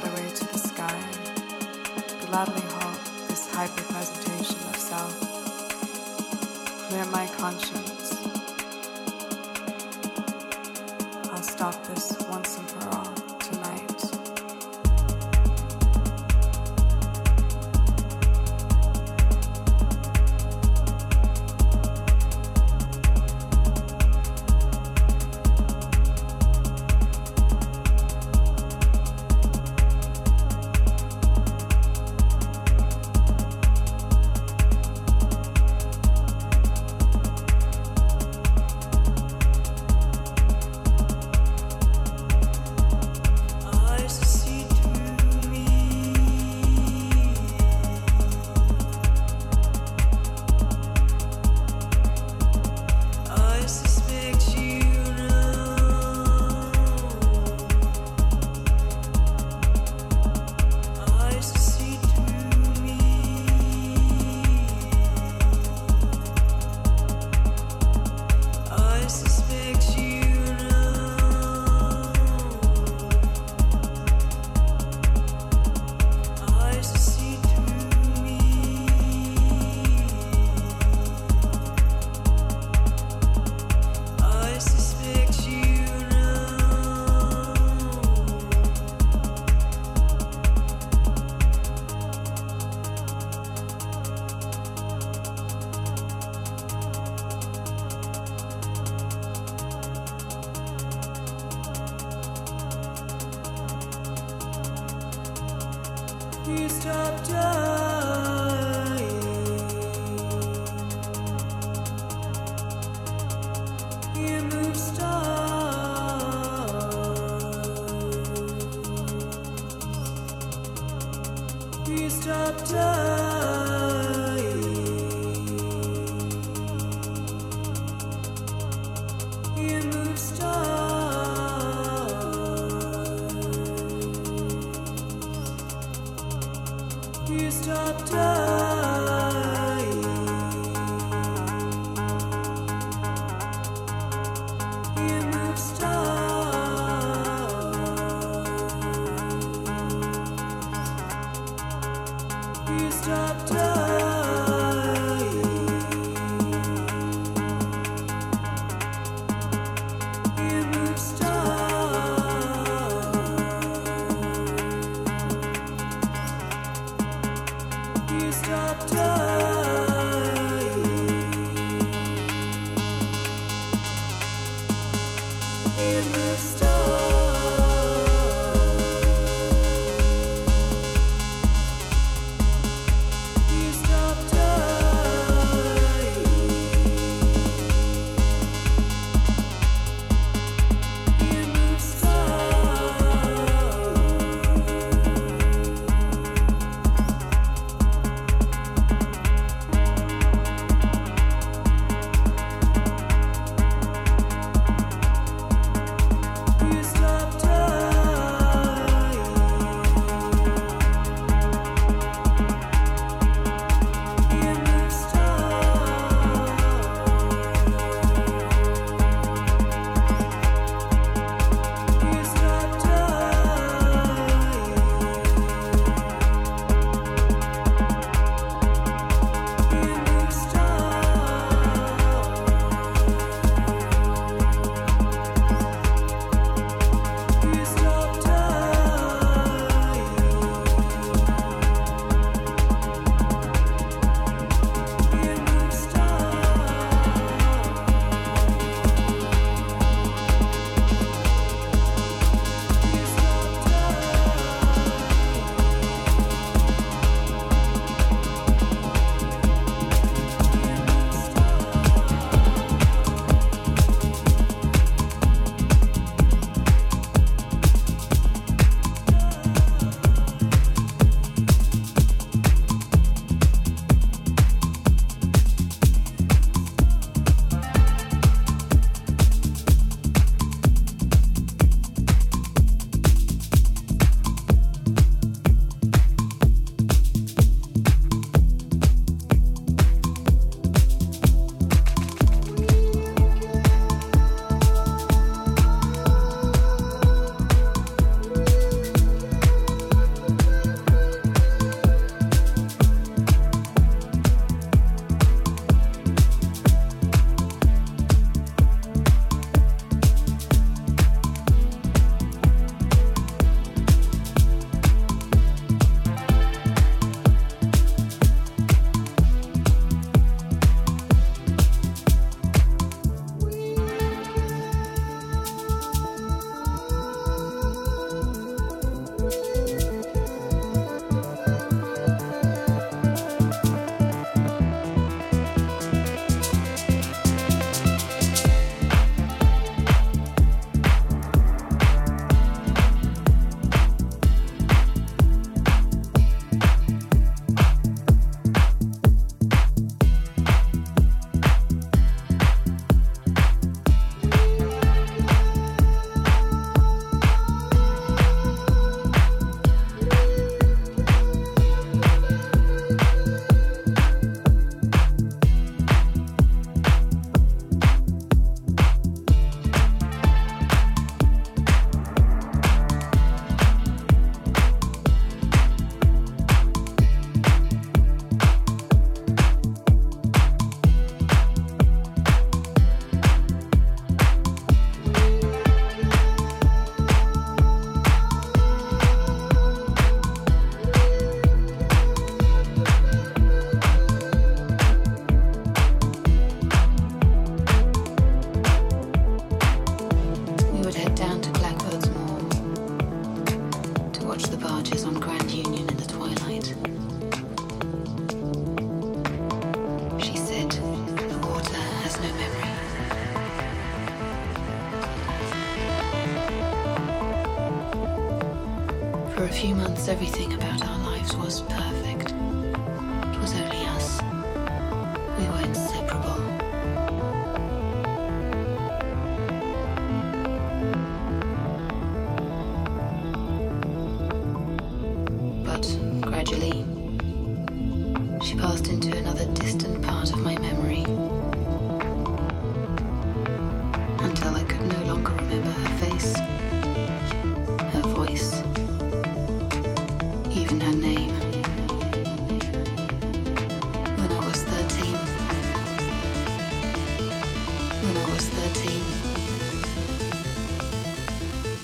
Waterway to the sky, gladly halt this hyper presentation of self, clear my conscience. I'll stop this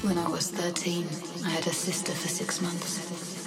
When I was 13, I had a sister for six months.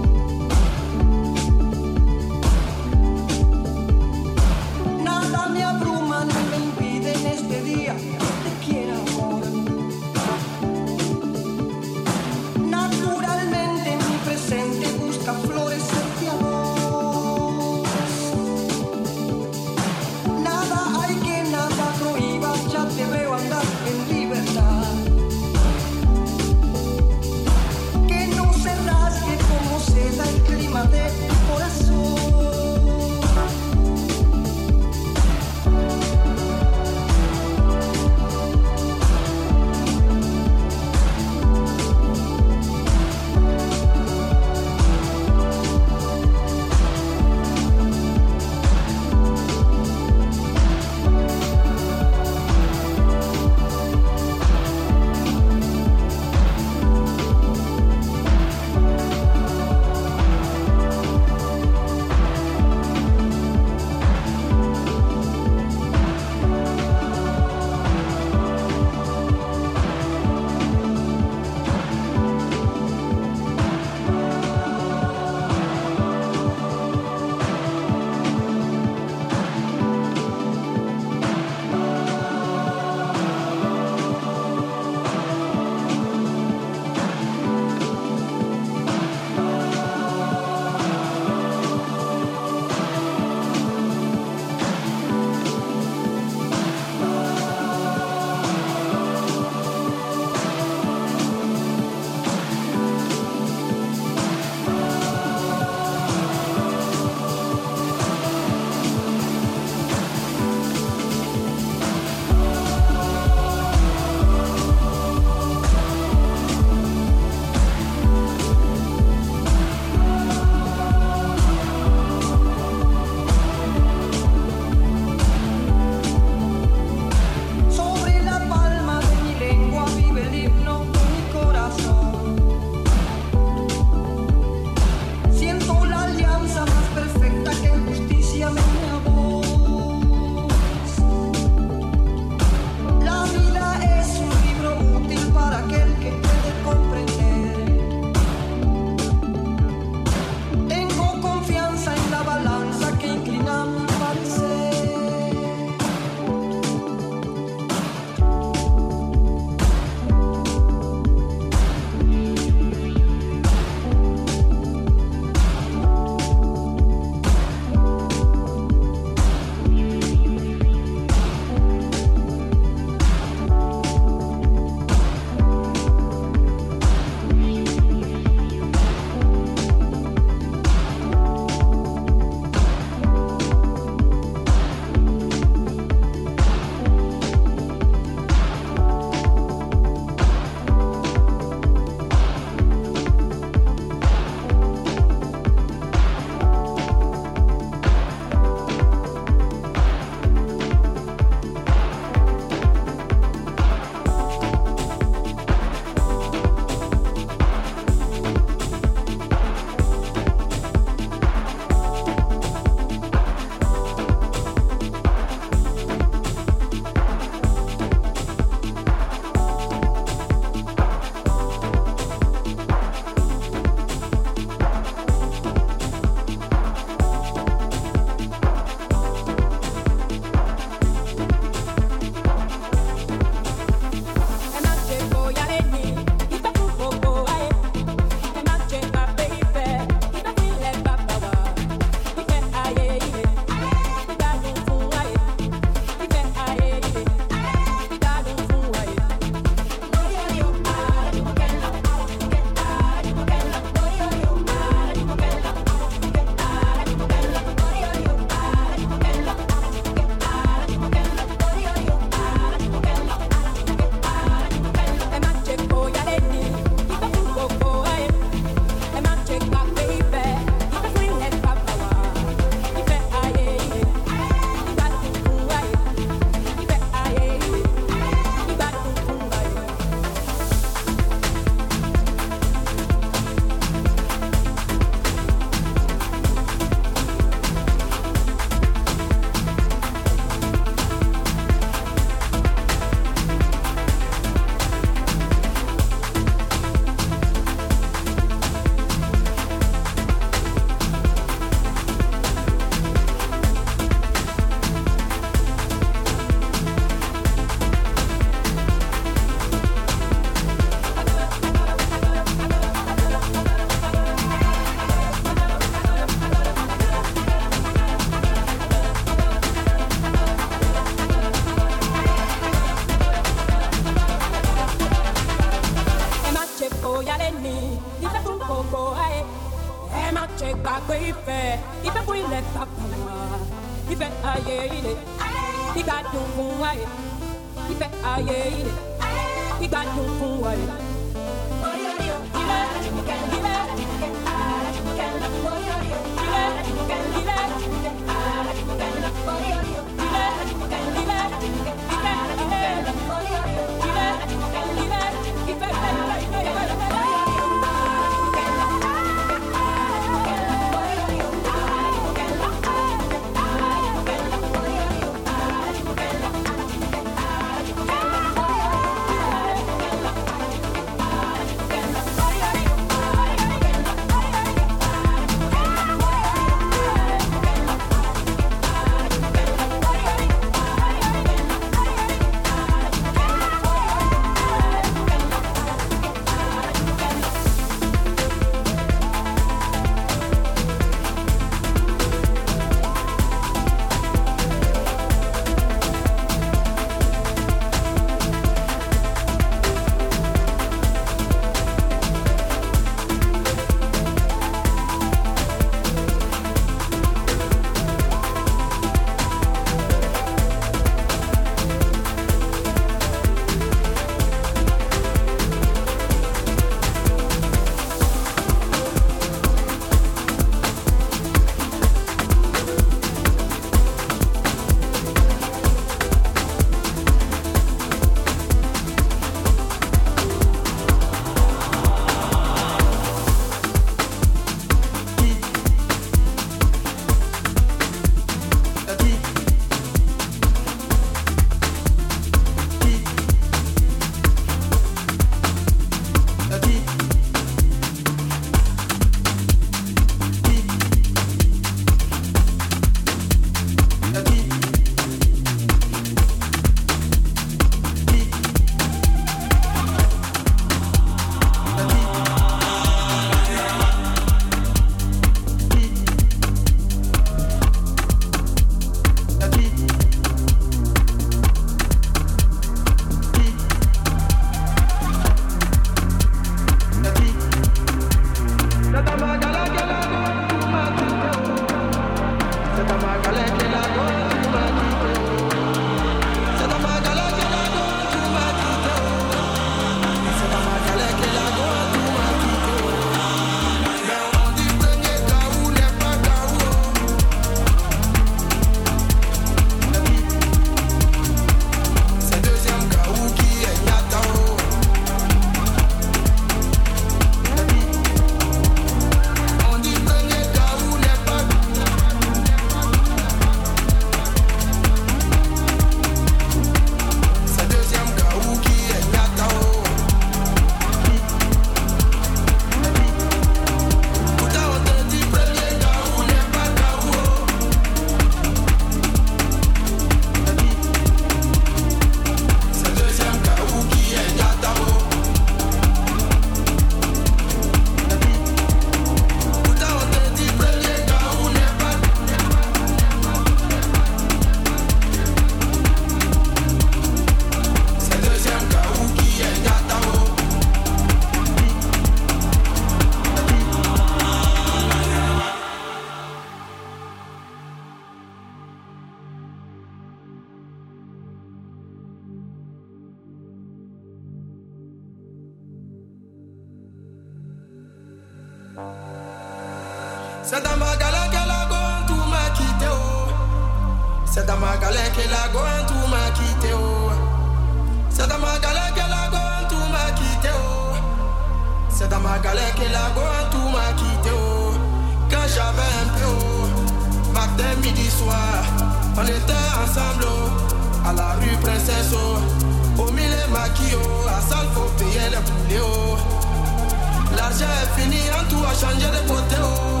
j'ai fini en tout à changer de côté oh.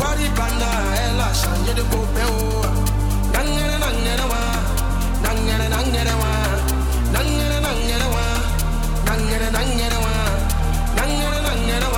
Wari panda, elle a changé de copain oh. Nangere wa, nangere nangere wa, nangere nangere wa, nangere nangere wa, nangere nangere wa.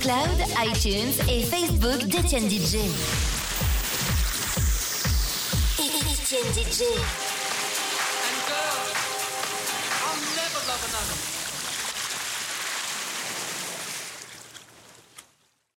SoundCloud, iTunes et Facebook d'Etienne DJ. Etienne DJ.